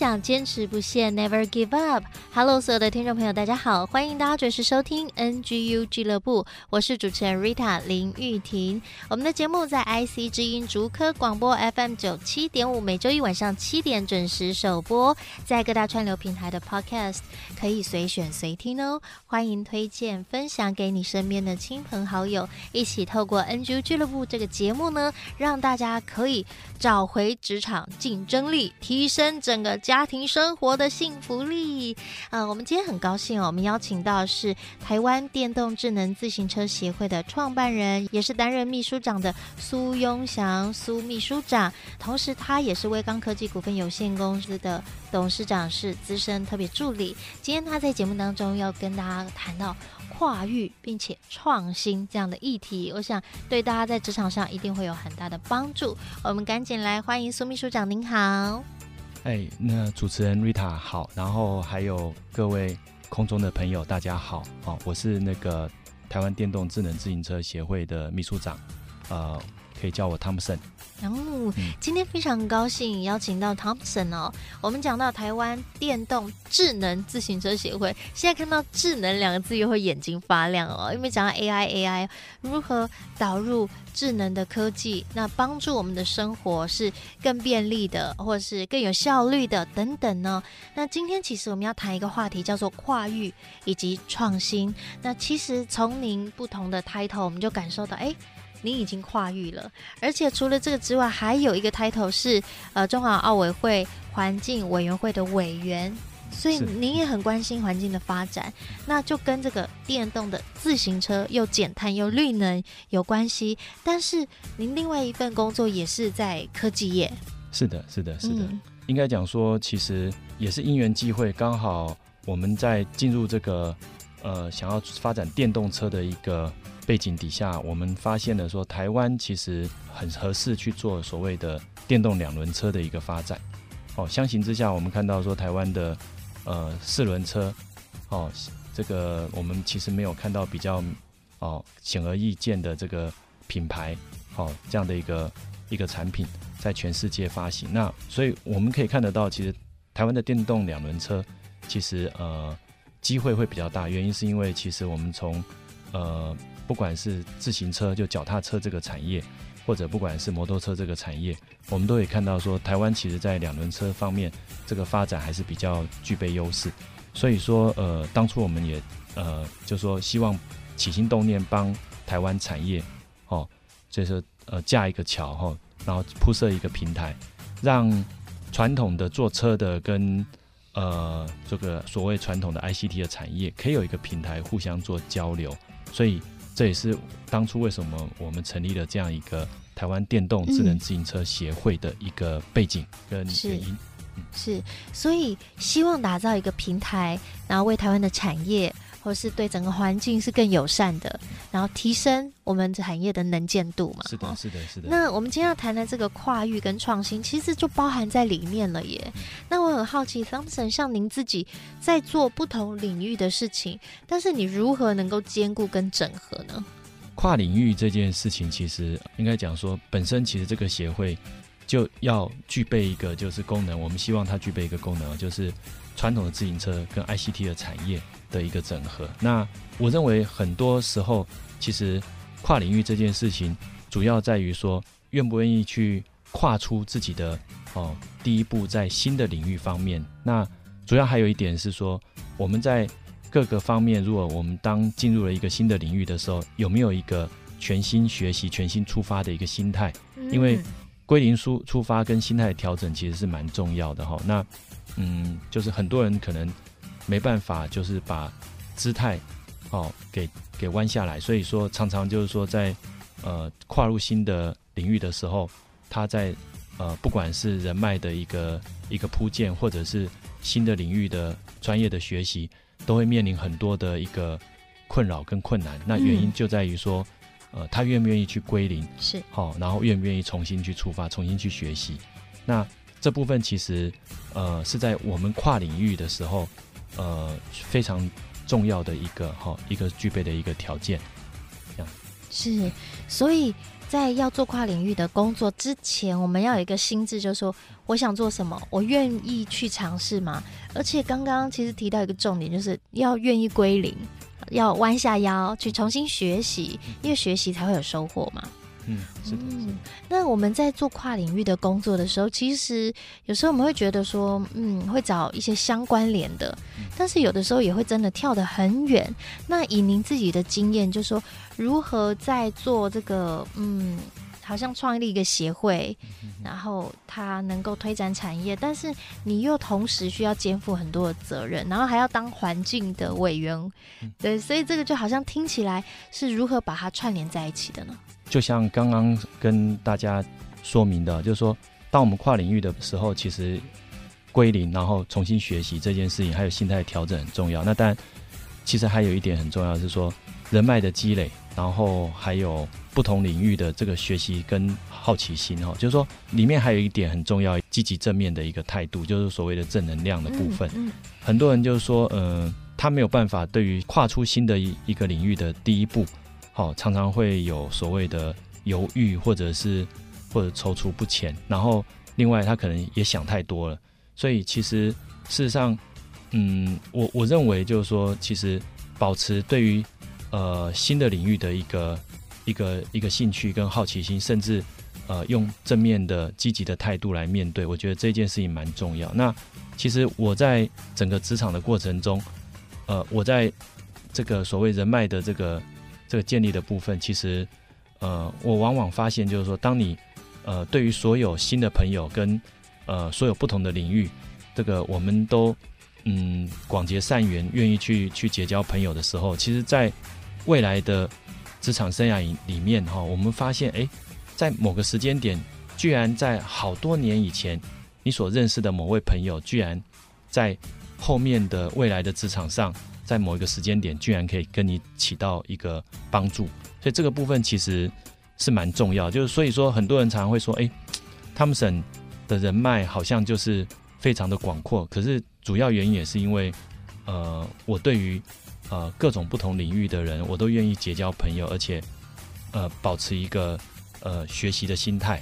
想，坚持不懈，Never give up。Hello，所有的听众朋友，大家好，欢迎大家准时收听 NGU 俱乐部，我是主持人 Rita 林玉婷。我们的节目在 IC 之音竹科广播 FM 九七点五，每周一晚上七点准时首播，在各大串流平台的 Podcast 可以随选随听哦。欢迎推荐分享给你身边的亲朋好友，一起透过 NGU 俱乐部这个节目呢，让大家可以找回职场竞争力，提升。整个家庭生活的幸福力啊、呃！我们今天很高兴哦，我们邀请到是台湾电动智能自行车协会的创办人，也是担任秘书长的苏庸祥苏秘书长，同时他也是威刚科技股份有限公司的董事长，是资深特别助理。今天他在节目当中要跟大家谈到跨域并且创新这样的议题，我想对大家在职场上一定会有很大的帮助。我们赶紧来欢迎苏秘书长，您好。哎，那主持人 Rita 好，然后还有各位空中的朋友，大家好，哦，我是那个台湾电动智能自行车协会的秘书长，呃，可以叫我 Thompson。哦，今天非常高兴邀请到 Thompson 哦。我们讲到台湾电动智能自行车协会，现在看到“智能”两个字又会眼睛发亮哦，因为讲到 AI，AI 如何导入智能的科技，那帮助我们的生活是更便利的，或是更有效率的等等呢？那今天其实我们要谈一个话题，叫做跨域以及创新。那其实从您不同的 title，我们就感受到，哎。您已经跨域了，而且除了这个之外，还有一个 title 是呃中华奥委会环境委员会的委员，所以您也很关心环境的发展，那就跟这个电动的自行车又减碳又绿能有关系。但是您另外一份工作也是在科技业，是的，是的，是的，嗯、应该讲说，其实也是因缘际会，刚好我们在进入这个呃想要发展电动车的一个。背景底下，我们发现了说，台湾其实很合适去做所谓的电动两轮车的一个发展。哦，相形之下，我们看到说，台湾的呃四轮车，哦，这个我们其实没有看到比较哦显而易见的这个品牌，哦这样的一个一个产品在全世界发行。那所以我们可以看得到，其实台湾的电动两轮车其实呃机会会比较大，原因是因为其实我们从呃不管是自行车，就脚踏车这个产业，或者不管是摩托车这个产业，我们都可以看到说，台湾其实在两轮车方面这个发展还是比较具备优势。所以说，呃，当初我们也呃，就说希望起心动念帮台湾产业，哦，就是呃架一个桥哈，然后铺设一个平台，让传统的坐车的跟呃这个所谓传统的 ICT 的产业，可以有一个平台互相做交流，所以。这也是当初为什么我们成立了这样一个台湾电动智能自行车协会的一个背景跟原因。是，嗯、是，所以希望打造一个平台，然后为台湾的产业，或是对整个环境是更友善的，然后提升我们产业的能见度嘛。是的，是的，是的。那我们今天要谈的这个跨域跟创新，其实就包含在里面了耶。那我很好奇，Thompson，像您自己在做不同领域的事情，但是你如何能够兼顾跟整合呢？跨领域这件事情，其实应该讲说，本身其实这个协会就要具备一个就是功能，我们希望它具备一个功能，就是传统的自行车跟 ICT 的产业。的一个整合。那我认为很多时候，其实跨领域这件事情，主要在于说愿不愿意去跨出自己的哦第一步，在新的领域方面。那主要还有一点是说，我们在各个方面，如果我们当进入了一个新的领域的时候，有没有一个全新学习、全新出发的一个心态？因为归零出出发跟心态调整其实是蛮重要的哈。那嗯，就是很多人可能。没办法，就是把姿态哦给给弯下来，所以说常常就是说在呃跨入新的领域的时候，他在呃不管是人脉的一个一个铺建，或者是新的领域的专业的学习，都会面临很多的一个困扰跟困难。那原因就在于说，呃，他愿不愿意去归零，是好，然后愿不愿意重新去出发，重新去学习。那这部分其实呃是在我们跨领域的时候，呃非常重要的一个哈一个具备的一个条件。这样是，所以在要做跨领域的工作之前，我们要有一个心智，就是说我想做什么，我愿意去尝试吗？而且刚刚其实提到一个重点，就是要愿意归零，要弯下腰去重新学习，因为学习才会有收获嘛。嗯，是的。嗯，那我们在做跨领域的工作的时候，其实有时候我们会觉得说，嗯，会找一些相关联的，但是有的时候也会真的跳得很远。那以您自己的经验，就是说如何在做这个，嗯，好像创立一个协会，然后它能够推展产业，但是你又同时需要肩负很多的责任，然后还要当环境的委员，对，所以这个就好像听起来是如何把它串联在一起的呢？就像刚刚跟大家说明的，就是说，当我们跨领域的时候，其实归零，然后重新学习这件事情，还有心态调整很重要。那当然，其实还有一点很重要，是说人脉的积累，然后还有不同领域的这个学习跟好奇心哈。就是说，里面还有一点很重要，积极正面的一个态度，就是所谓的正能量的部分。嗯嗯、很多人就是说，嗯、呃，他没有办法对于跨出新的一一个领域的第一步。好，常常会有所谓的犹豫，或者是或者踌躇不前。然后，另外他可能也想太多了。所以，其实事实上，嗯，我我认为就是说，其实保持对于呃新的领域的一个一个一个兴趣跟好奇心，甚至呃用正面的积极的态度来面对，我觉得这件事情蛮重要。那其实我在整个职场的过程中，呃，我在这个所谓人脉的这个。这个建立的部分，其实，呃，我往往发现，就是说，当你，呃，对于所有新的朋友跟，呃，所有不同的领域，这个我们都，嗯，广结善缘，愿意去去结交朋友的时候，其实，在未来的职场生涯里面，哈，我们发现，哎，在某个时间点，居然在好多年以前，你所认识的某位朋友，居然在后面的未来的职场上。在某一个时间点，居然可以跟你起到一个帮助，所以这个部分其实是蛮重要。就是所以说，很多人常常会说：“哎，汤姆森的人脉好像就是非常的广阔。”可是主要原因也是因为，呃，我对于呃各种不同领域的人，我都愿意结交朋友，而且呃保持一个呃学习的心态。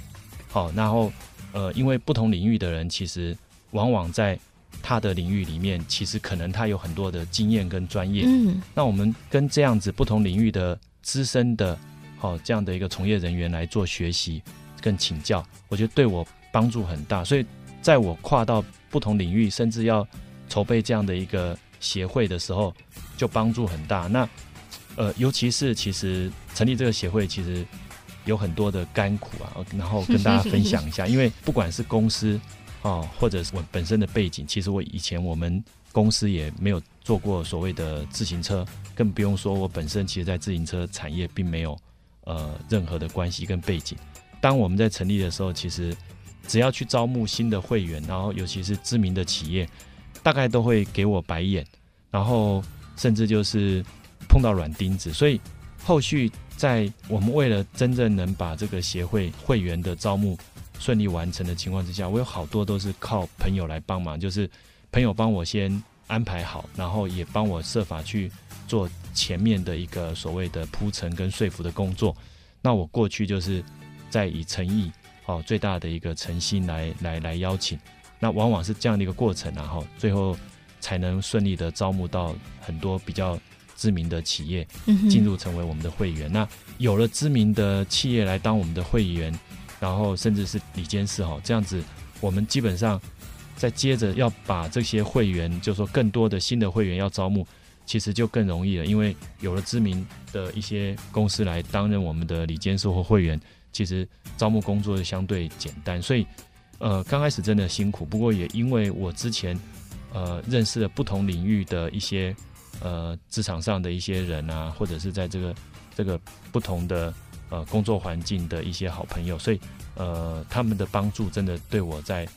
好，然后呃，因为不同领域的人，其实往往在他的领域里面，其实可能他有很多的经验跟专业。嗯，那我们跟这样子不同领域的资深的，好这样的一个从业人员来做学习跟请教，我觉得对我帮助很大。所以，在我跨到不同领域，甚至要筹备这样的一个协会的时候，就帮助很大。那呃，尤其是其实成立这个协会，其实有很多的甘苦啊，然后跟大家分享一下。因为不管是公司。哦，或者是我本身的背景，其实我以前我们公司也没有做过所谓的自行车，更不用说我本身其实，在自行车产业并没有呃任何的关系跟背景。当我们在成立的时候，其实只要去招募新的会员，然后尤其是知名的企业，大概都会给我白眼，然后甚至就是碰到软钉子。所以后续在我们为了真正能把这个协会会员的招募。顺利完成的情况之下，我有好多都是靠朋友来帮忙，就是朋友帮我先安排好，然后也帮我设法去做前面的一个所谓的铺陈跟说服的工作。那我过去就是在以诚意哦最大的一个诚心来来来邀请，那往往是这样的一个过程，然后最后才能顺利的招募到很多比较知名的企业进入成为我们的会员。那有了知名的企业来当我们的会员。然后甚至是里监事哈，这样子，我们基本上再接着要把这些会员，就说更多的新的会员要招募，其实就更容易了，因为有了知名的一些公司来担任我们的理监事或会员，其实招募工作就相对简单。所以，呃，刚开始真的辛苦，不过也因为我之前呃认识了不同领域的一些呃职场上的一些人啊，或者是在这个这个不同的。呃工作环境的一些好朋友，所以呃他们的帮助真的对我在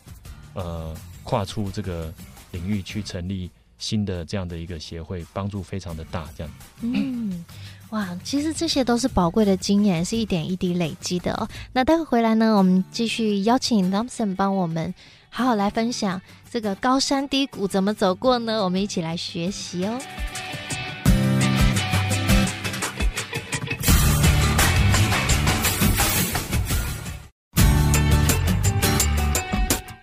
呃跨出这个领域去成立新的这样的一个协会帮助非常的大，这样。嗯，哇，其实这些都是宝贵的经验，是一点一滴累积的哦。那待会回来呢，我们继续邀请 Thompson 帮我们好好来分享这个高山低谷怎么走过呢？我们一起来学习哦。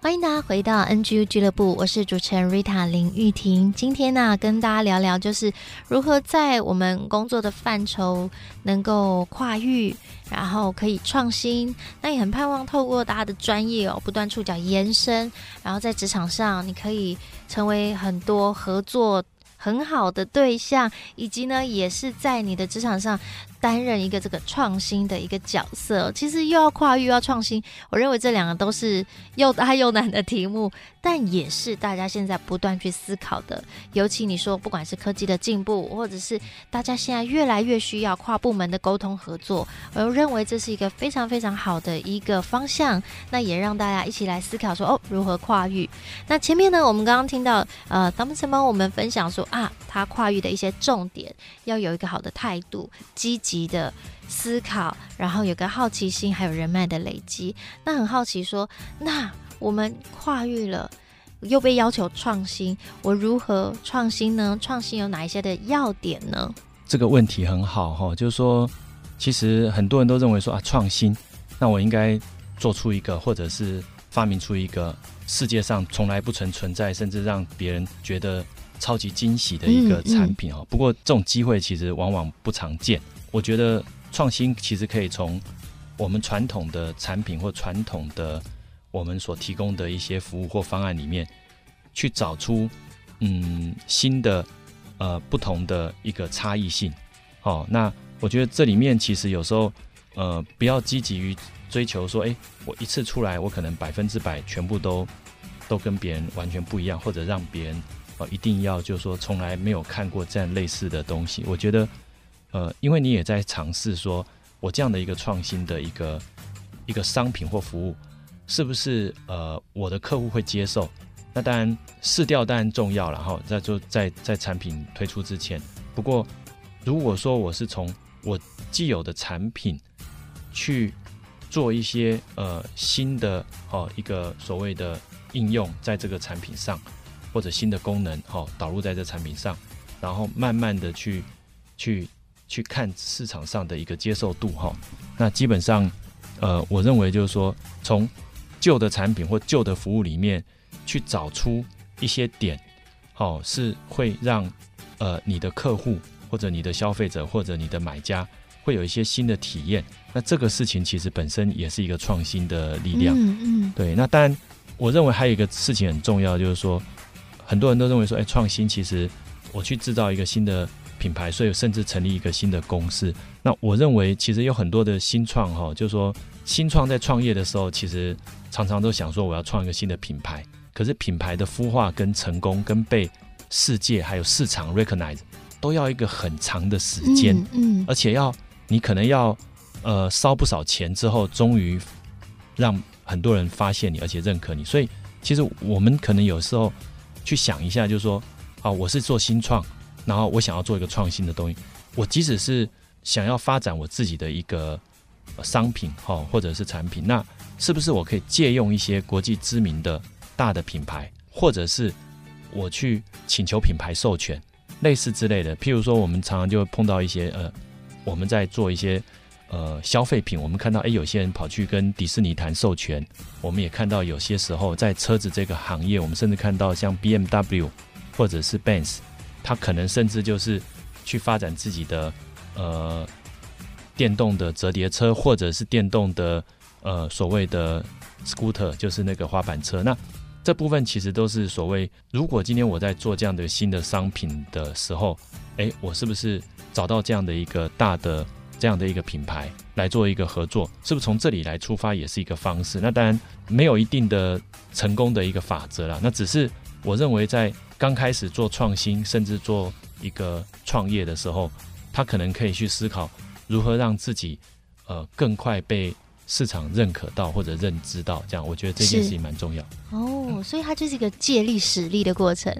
欢迎大家回到 NGU 俱乐部，我是主持人 Rita 林玉婷。今天呢，跟大家聊聊就是如何在我们工作的范畴能够跨域，然后可以创新。那也很盼望透过大家的专业哦，不断触角延伸，然后在职场上你可以成为很多合作很好的对象，以及呢，也是在你的职场上。担任一个这个创新的一个角色，其实又要跨域又要创新，我认为这两个都是又大又难的题目，但也是大家现在不断去思考的。尤其你说，不管是科技的进步，或者是大家现在越来越需要跨部门的沟通合作，我认为这是一个非常非常好的一个方向。那也让大家一起来思考说，哦，如何跨域？那前面呢，我们刚刚听到，呃，咱们曾帮我们分享说啊，他跨域的一些重点，要有一个好的态度，积极。级的思考，然后有个好奇心，还有人脉的累积。那很好奇说，那我们跨越了，又被要求创新，我如何创新呢？创新有哪一些的要点呢？这个问题很好哈，就是说，其实很多人都认为说啊，创新，那我应该做出一个，或者是发明出一个世界上从来不曾存在，甚至让别人觉得超级惊喜的一个产品哈。嗯嗯。不过这种机会其实往往不常见。我觉得创新其实可以从我们传统的产品或传统的我们所提供的一些服务或方案里面，去找出嗯新的呃不同的一个差异性。哦，那我觉得这里面其实有时候呃不要积极于追求说，哎，我一次出来我可能百分之百全部都都跟别人完全不一样，或者让别人哦一定要就是说从来没有看过这样类似的东西。我觉得。呃，因为你也在尝试说，我这样的一个创新的一个一个商品或服务，是不是呃我的客户会接受？那当然试调当然重要了哈，在做在在产品推出之前。不过如果说我是从我既有的产品去做一些呃新的哦一个所谓的应用在这个产品上，或者新的功能哈导入在这产品上，然后慢慢的去去。去看市场上的一个接受度哈，那基本上，呃，我认为就是说，从旧的产品或旧的服务里面去找出一些点，好，是会让呃你的客户或者你的消费者或者你的买家会有一些新的体验。那这个事情其实本身也是一个创新的力量。嗯嗯。对，那当然，我认为还有一个事情很重要，就是说，很多人都认为说，哎，创新其实我去制造一个新的。品牌，所以甚至成立一个新的公司。那我认为，其实有很多的新创哈，就是说新创在创业的时候，其实常常都想说我要创一个新的品牌。可是品牌的孵化跟成功，跟被世界还有市场 recognize，都要一个很长的时间，嗯，嗯，而且要你可能要呃烧不少钱之后，终于让很多人发现你，而且认可你。所以其实我们可能有时候去想一下，就是说啊，我是做新创。然后我想要做一个创新的东西，我即使是想要发展我自己的一个商品哈，或者是产品，那是不是我可以借用一些国际知名的大的品牌，或者是我去请求品牌授权，类似之类的？譬如说，我们常常就会碰到一些呃，我们在做一些呃消费品，我们看到诶，有些人跑去跟迪士尼谈授权，我们也看到有些时候在车子这个行业，我们甚至看到像 BMW 或者是 Benz。他可能甚至就是去发展自己的呃电动的折叠车，或者是电动的呃所谓的 scooter，就是那个滑板车。那这部分其实都是所谓，如果今天我在做这样的新的商品的时候，诶，我是不是找到这样的一个大的这样的一个品牌来做一个合作？是不是从这里来出发也是一个方式？那当然没有一定的成功的一个法则啦。那只是我认为在。刚开始做创新，甚至做一个创业的时候，他可能可以去思考如何让自己呃更快被市场认可到或者认知到，这样我觉得这件事情蛮重要。哦，所以它就是一个借力使力的过程，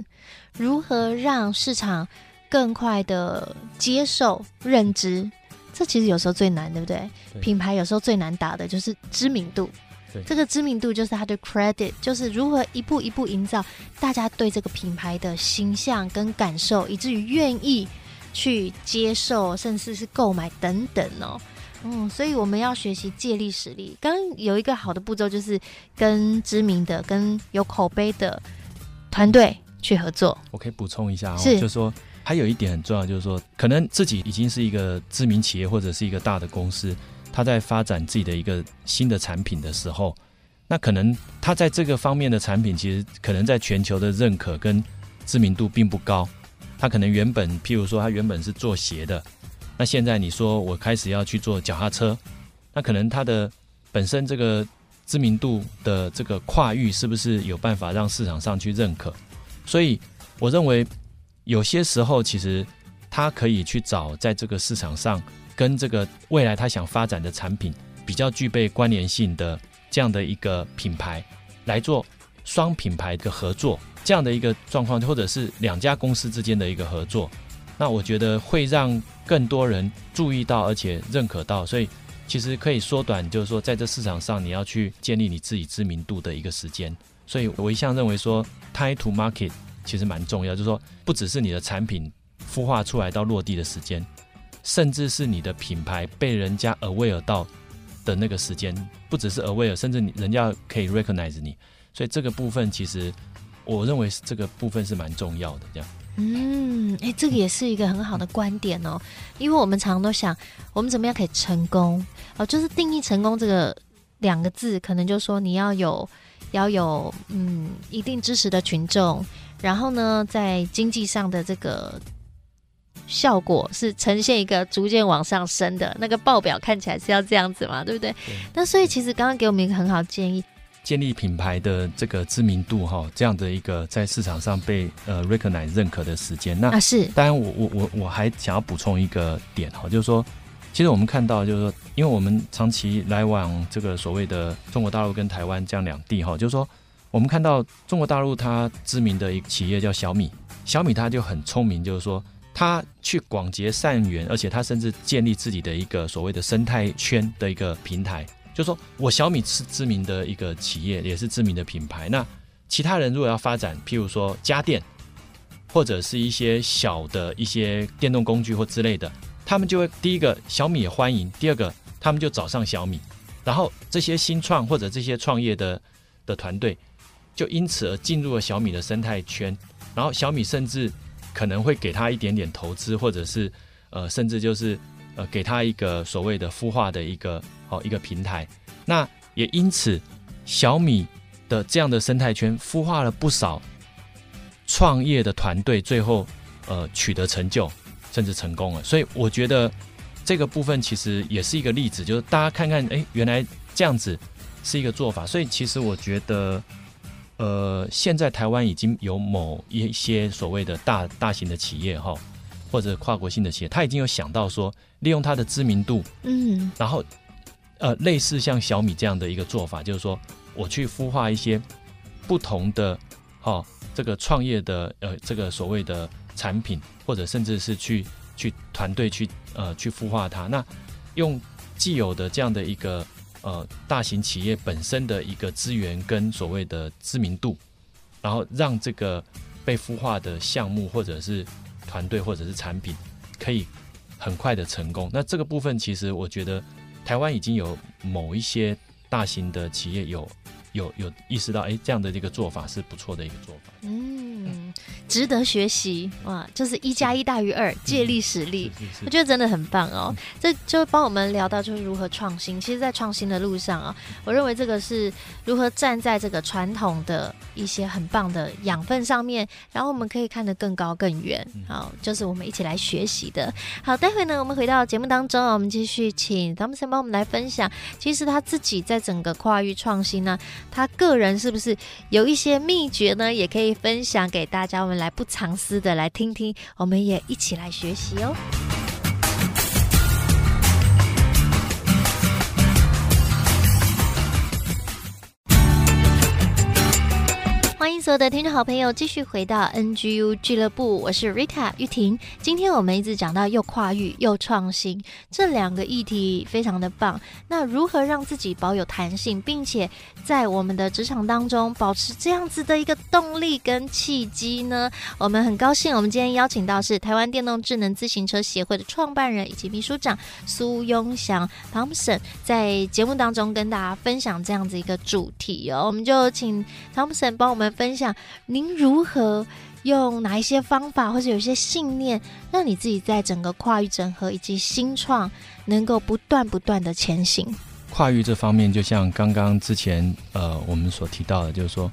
如何让市场更快的接受认知，这其实有时候最难，对不对？对品牌有时候最难打的就是知名度。对这个知名度就是它的 credit，就是如何一步一步营造大家对这个品牌的形象跟感受，以至于愿意去接受，甚至是购买等等哦。嗯，所以我们要学习借力使力。刚刚有一个好的步骤，就是跟知名的、跟有口碑的团队去合作。我可以补充一下哦，是就是说还有一点很重要，就是说可能自己已经是一个知名企业或者是一个大的公司。他在发展自己的一个新的产品的时候，那可能他在这个方面的产品，其实可能在全球的认可跟知名度并不高。他可能原本，譬如说，他原本是做鞋的，那现在你说我开始要去做脚踏车，那可能他的本身这个知名度的这个跨域，是不是有办法让市场上去认可？所以我认为有些时候，其实他可以去找在这个市场上。跟这个未来他想发展的产品比较具备关联性的这样的一个品牌来做双品牌的合作，这样的一个状况，或者是两家公司之间的一个合作，那我觉得会让更多人注意到，而且认可到，所以其实可以缩短，就是说在这市场上你要去建立你自己知名度的一个时间。所以我一向认为说，time to market 其实蛮重要，就是说不只是你的产品孵化出来到落地的时间。甚至是你的品牌被人家 aware 到的那个时间，不只是 aware，甚至你人家可以 recognize 你，所以这个部分其实我认为是这个部分是蛮重要的。这样，嗯，哎、这个也是一个很好的观点哦，因为我们常常都想，我们怎么样可以成功哦，就是定义成功这个两个字，可能就是说你要有要有嗯一定支持的群众，然后呢，在经济上的这个。效果是呈现一个逐渐往上升的那个报表，看起来是要这样子嘛，对不对？对。那所以其实刚刚给我们一个很好建议，建立品牌的这个知名度哈，这样的一个在市场上被呃 recognize 认可的时间。那啊是。当然我我我我还想要补充一个点哈，就是说，其实我们看到就是说，因为我们长期来往这个所谓的中国大陆跟台湾这样两地哈，就是说，我们看到中国大陆它知名的一个企业叫小米，小米它就很聪明，就是说。他去广结善缘，而且他甚至建立自己的一个所谓的生态圈的一个平台，就说我小米是知名的一个企业，也是知名的品牌。那其他人如果要发展，譬如说家电，或者是一些小的一些电动工具或之类的，他们就会第一个小米也欢迎，第二个他们就找上小米，然后这些新创或者这些创业的的团队就因此而进入了小米的生态圈，然后小米甚至。可能会给他一点点投资，或者是呃，甚至就是呃，给他一个所谓的孵化的一个好、哦、一个平台。那也因此，小米的这样的生态圈孵化了不少创业的团队，最后呃取得成就，甚至成功了。所以我觉得这个部分其实也是一个例子，就是大家看看，哎，原来这样子是一个做法。所以其实我觉得。呃，现在台湾已经有某一些所谓的大大型的企业哈，或者跨国性的企业，他已经有想到说，利用它的知名度，嗯，然后呃，类似像小米这样的一个做法，就是说我去孵化一些不同的哈，这个创业的呃，这个所谓的产品，或者甚至是去去团队去呃去孵化它，那用既有的这样的一个。呃，大型企业本身的一个资源跟所谓的知名度，然后让这个被孵化的项目或者是团队或者是产品可以很快的成功。那这个部分其实我觉得台湾已经有某一些大型的企业有有有意识到，哎，这样的一个做法是不错的一个做法。嗯，值得学习哇！就是一加一大于二，借力使力，我觉得真的很棒哦。这就帮我们聊到就是如何创新。其实，在创新的路上啊，我认为这个是如何站在这个传统的一些很棒的养分上面，然后我们可以看得更高更远。好，就是我们一起来学习的。好，待会呢，我们回到节目当中，我们继续请汤姆森帮我们来分享。其实他自己在整个跨域创新呢，他个人是不是有一些秘诀呢？也可以分享给大家，我们来不藏私的来听听，我们也一起来学习哦。所有的听众好朋友继续回到 NGU 俱乐部，我是 Rita 玉婷。今天我们一直讲到又跨域又创新这两个议题，非常的棒。那如何让自己保有弹性，并且在我们的职场当中保持这样子的一个动力跟契机呢？我们很高兴，我们今天邀请到是台湾电动智能自行车协会的创办人以及秘书长苏庸祥 Thompson，在节目当中跟大家分享这样子一个主题哦。我们就请 Thompson 帮我们。分享您如何用哪一些方法，或者有一些信念，让你自己在整个跨域整合以及新创能够不断不断的前行。跨域这方面，就像刚刚之前呃我们所提到的，就是说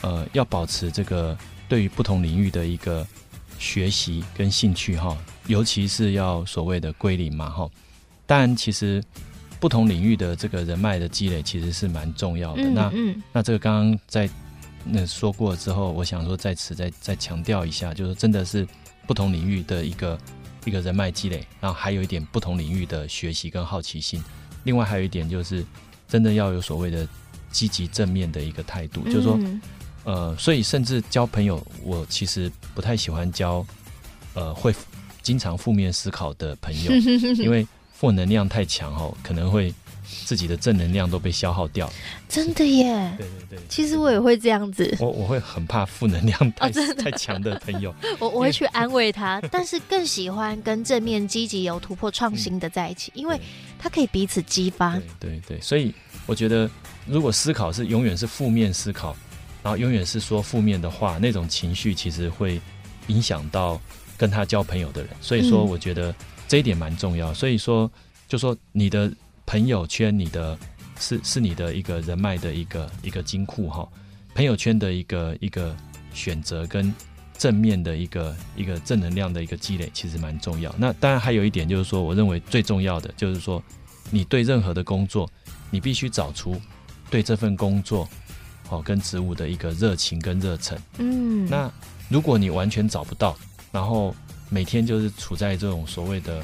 呃要保持这个对于不同领域的一个学习跟兴趣哈，尤其是要所谓的归零嘛哈。但，其实不同领域的这个人脉的积累其实是蛮重要的。嗯嗯那那这个刚刚在。那说过之后，我想说在此再再强调一下，就是真的是不同领域的一个一个人脉积累，然后还有一点不同领域的学习跟好奇心。另外还有一点就是，真的要有所谓的积极正面的一个态度，就是说，呃，所以甚至交朋友，我其实不太喜欢交呃会经常负面思考的朋友，因为负能量太强哦，可能会。自己的正能量都被消耗掉，真的耶！对对对，其实我也会这样子，我我会很怕负能量太、哦、太强的朋友，我我会去安慰他，但是更喜欢跟正面、积极、有突破、创新的在一起，嗯、因为他可以彼此激发。对对对，所以我觉得，如果思考是永远是负面思考，然后永远是说负面的话，那种情绪其实会影响到跟他交朋友的人。所以说，我觉得这一点蛮重要。所以说，就说你的。朋友圈，你的是是你的一个人脉的一个一个金库哈。朋友圈的一个一个选择跟正面的一个一个正能量的一个积累，其实蛮重要。那当然还有一点就是说，我认为最重要的就是说，你对任何的工作，你必须找出对这份工作哦跟职务的一个热情跟热忱。嗯，那如果你完全找不到，然后每天就是处在这种所谓的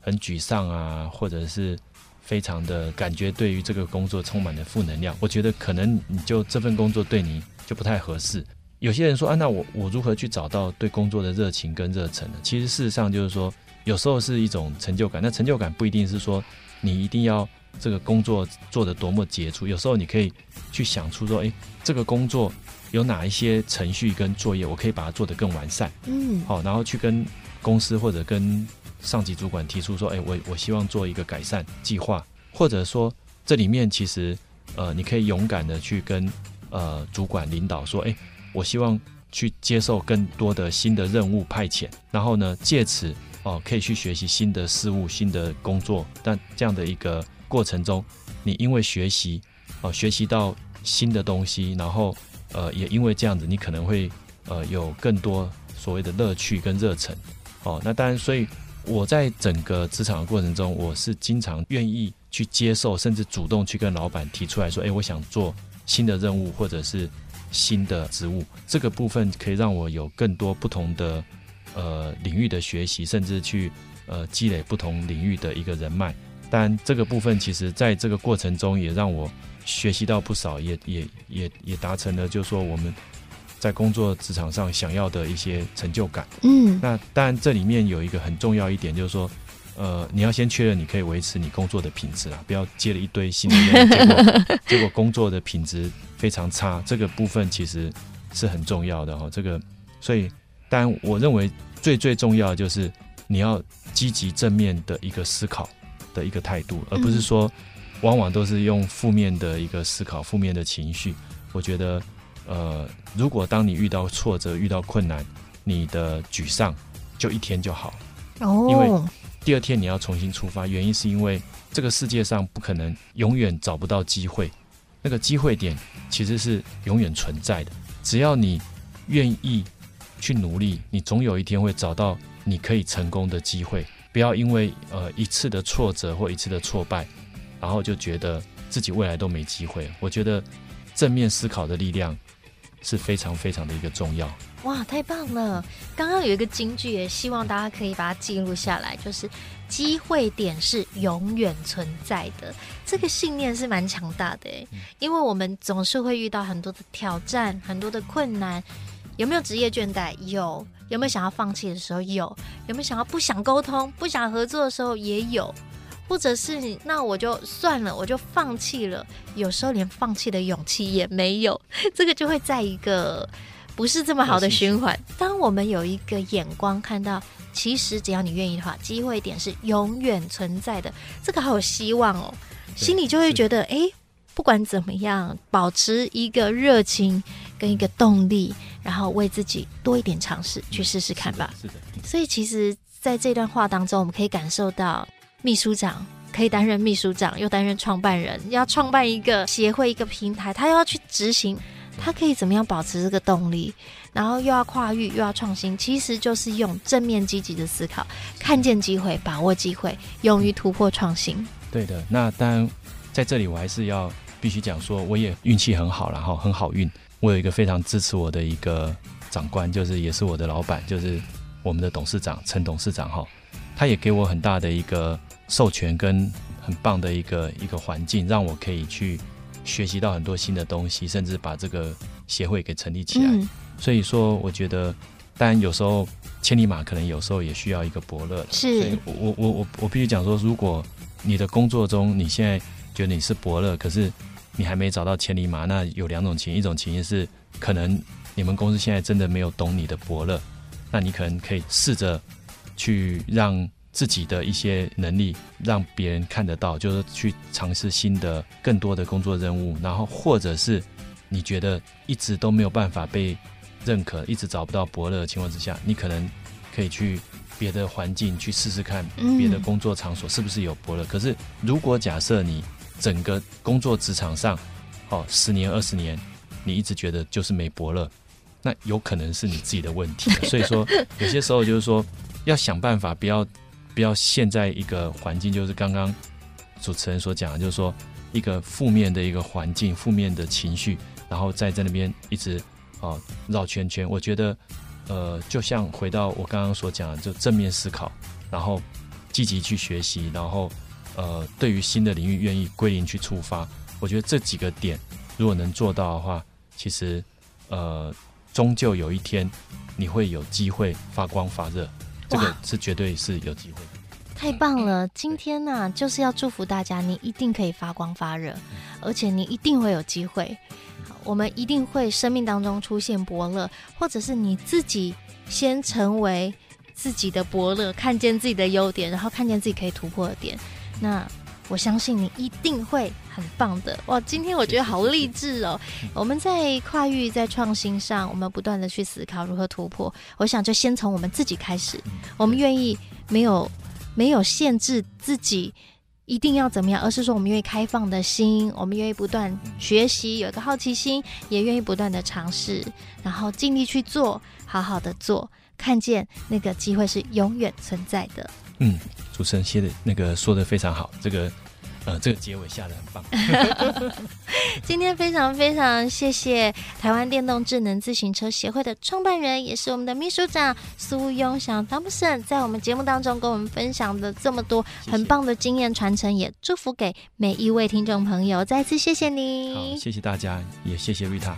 很沮丧啊，或者是非常的感觉，对于这个工作充满了负能量。我觉得可能你就这份工作对你就不太合适。有些人说啊，那我我如何去找到对工作的热情跟热忱呢？其实事实上就是说，有时候是一种成就感。那成就感不一定是说你一定要这个工作做得多么杰出。有时候你可以去想出说，诶，这个工作有哪一些程序跟作业，我可以把它做得更完善。嗯，好，然后去跟公司或者跟。上级主管提出说：“哎，我我希望做一个改善计划，或者说这里面其实呃，你可以勇敢的去跟呃主管领导说：哎，我希望去接受更多的新的任务派遣，然后呢，借此哦、可以去学习新的事物、新的工作。但这样的一个过程中，你因为学习哦、学习到新的东西，然后呃也因为这样子，你可能会呃有更多所谓的乐趣跟热忱哦。那当然，所以。”我在整个职场的过程中，我是经常愿意去接受，甚至主动去跟老板提出来说：“哎，我想做新的任务，或者是新的职务。”这个部分可以让我有更多不同的呃领域的学习，甚至去呃积累不同领域的一个人脉。但这个部分其实在这个过程中也让我学习到不少，也也也也达成了，就是说我们。在工作职场上想要的一些成就感，嗯，那当然这里面有一个很重要一点，就是说，呃，你要先确认你可以维持你工作的品质啦，不要接了一堆新的任务，结果 结果工作的品质非常差，这个部分其实是很重要的哈。这个，所以当然我认为最最重要的就是你要积极正面的一个思考的一个态度，而不是说往往都是用负面的一个思考、负面的情绪。我觉得。呃，如果当你遇到挫折、遇到困难，你的沮丧就一天就好哦，因为第二天你要重新出发。原因是因为这个世界上不可能永远找不到机会，那个机会点其实是永远存在的。只要你愿意去努力，你总有一天会找到你可以成功的机会。不要因为呃一次的挫折或一次的挫败，然后就觉得自己未来都没机会。我觉得正面思考的力量。是非常非常的一个重要哇，太棒了！刚刚有一个金句，也希望大家可以把它记录下来，就是机会点是永远存在的。这个信念是蛮强大的，因为我们总是会遇到很多的挑战，很多的困难。有没有职业倦怠？有。有没有想要放弃的时候？有。有没有想要不想沟通、不想合作的时候？也有。或者是你，那我就算了，我就放弃了。有时候连放弃的勇气也没有，这个就会在一个不是这么好的循环。当我们有一个眼光看到，其实只要你愿意的话，机会点是永远存在的，这个好有希望哦。心里就会觉得，哎，不管怎么样，保持一个热情跟一个动力，然后为自己多一点尝试，去试试看吧。是的。是的。所以，其实在这段话当中，我们可以感受到。秘书长可以担任秘书长，又担任创办人，要创办一个协会、一个平台，他又要去执行，他可以怎么样保持这个动力？然后又要跨域，又要创新，其实就是用正面积极的思考，看见机会，把握机会，勇于突破创新。对的，那当然在这里我还是要必须讲说，我也运气很好，然后很好运。我有一个非常支持我的一个长官，就是也是我的老板，就是我们的董事长陈董事长哈，他也给我很大的一个。授权跟很棒的一个一个环境，让我可以去学习到很多新的东西，甚至把这个协会给成立起来。嗯、所以说，我觉得，当然有时候千里马可能有时候也需要一个伯乐。是，我我我我必须讲说，如果你的工作中你现在觉得你是伯乐，可是你还没找到千里马，那有两种情形，一种情形是可能你们公司现在真的没有懂你的伯乐，那你可能可以试着去让。自己的一些能力让别人看得到，就是去尝试新的、更多的工作任务，然后或者是你觉得一直都没有办法被认可，一直找不到伯乐的情况之下，你可能可以去别的环境去试试看，别的工作场所是不是有伯乐。可是如果假设你整个工作职场上，哦，十年、二十年，你一直觉得就是没伯乐，那有可能是你自己的问题。所以说，有些时候就是说要想办法不要。不要陷在一个环境，就是刚刚主持人所讲的，就是说一个负面的一个环境、负面的情绪，然后在在那边一直啊绕圈圈。我觉得，呃，就像回到我刚刚所讲的，就正面思考，然后积极去学习，然后呃，对于新的领域愿意归零去触发。我觉得这几个点如果能做到的话，其实呃，终究有一天你会有机会发光发热。这个是绝对是有机会的，太棒了！今天呢、啊，就是要祝福大家，你一定可以发光发热，而且你一定会有机会。我们一定会生命当中出现伯乐，或者是你自己先成为自己的伯乐，看见自己的优点，然后看见自己可以突破的点。那我相信你一定会很棒的哇！今天我觉得好励志哦。我们在跨域、在创新上，我们不断的去思考如何突破。我想就先从我们自己开始。我们愿意没有没有限制自己一定要怎么样，而是说我们愿意开放的心，我们愿意不断学习，有一个好奇心，也愿意不断的尝试，然后尽力去做，好好的做，看见那个机会是永远存在的。嗯，主持人写的那个说的非常好，这个呃，这个结尾下的很棒。今天非常非常谢谢台湾电动智能自行车协会的创办人，也是我们的秘书长苏庸祥 Thompson，在我们节目当中跟我们分享的这么多很棒的经验传承，也祝福给每一位听众朋友。再次谢谢你，好，谢谢大家，也谢谢瑞塔。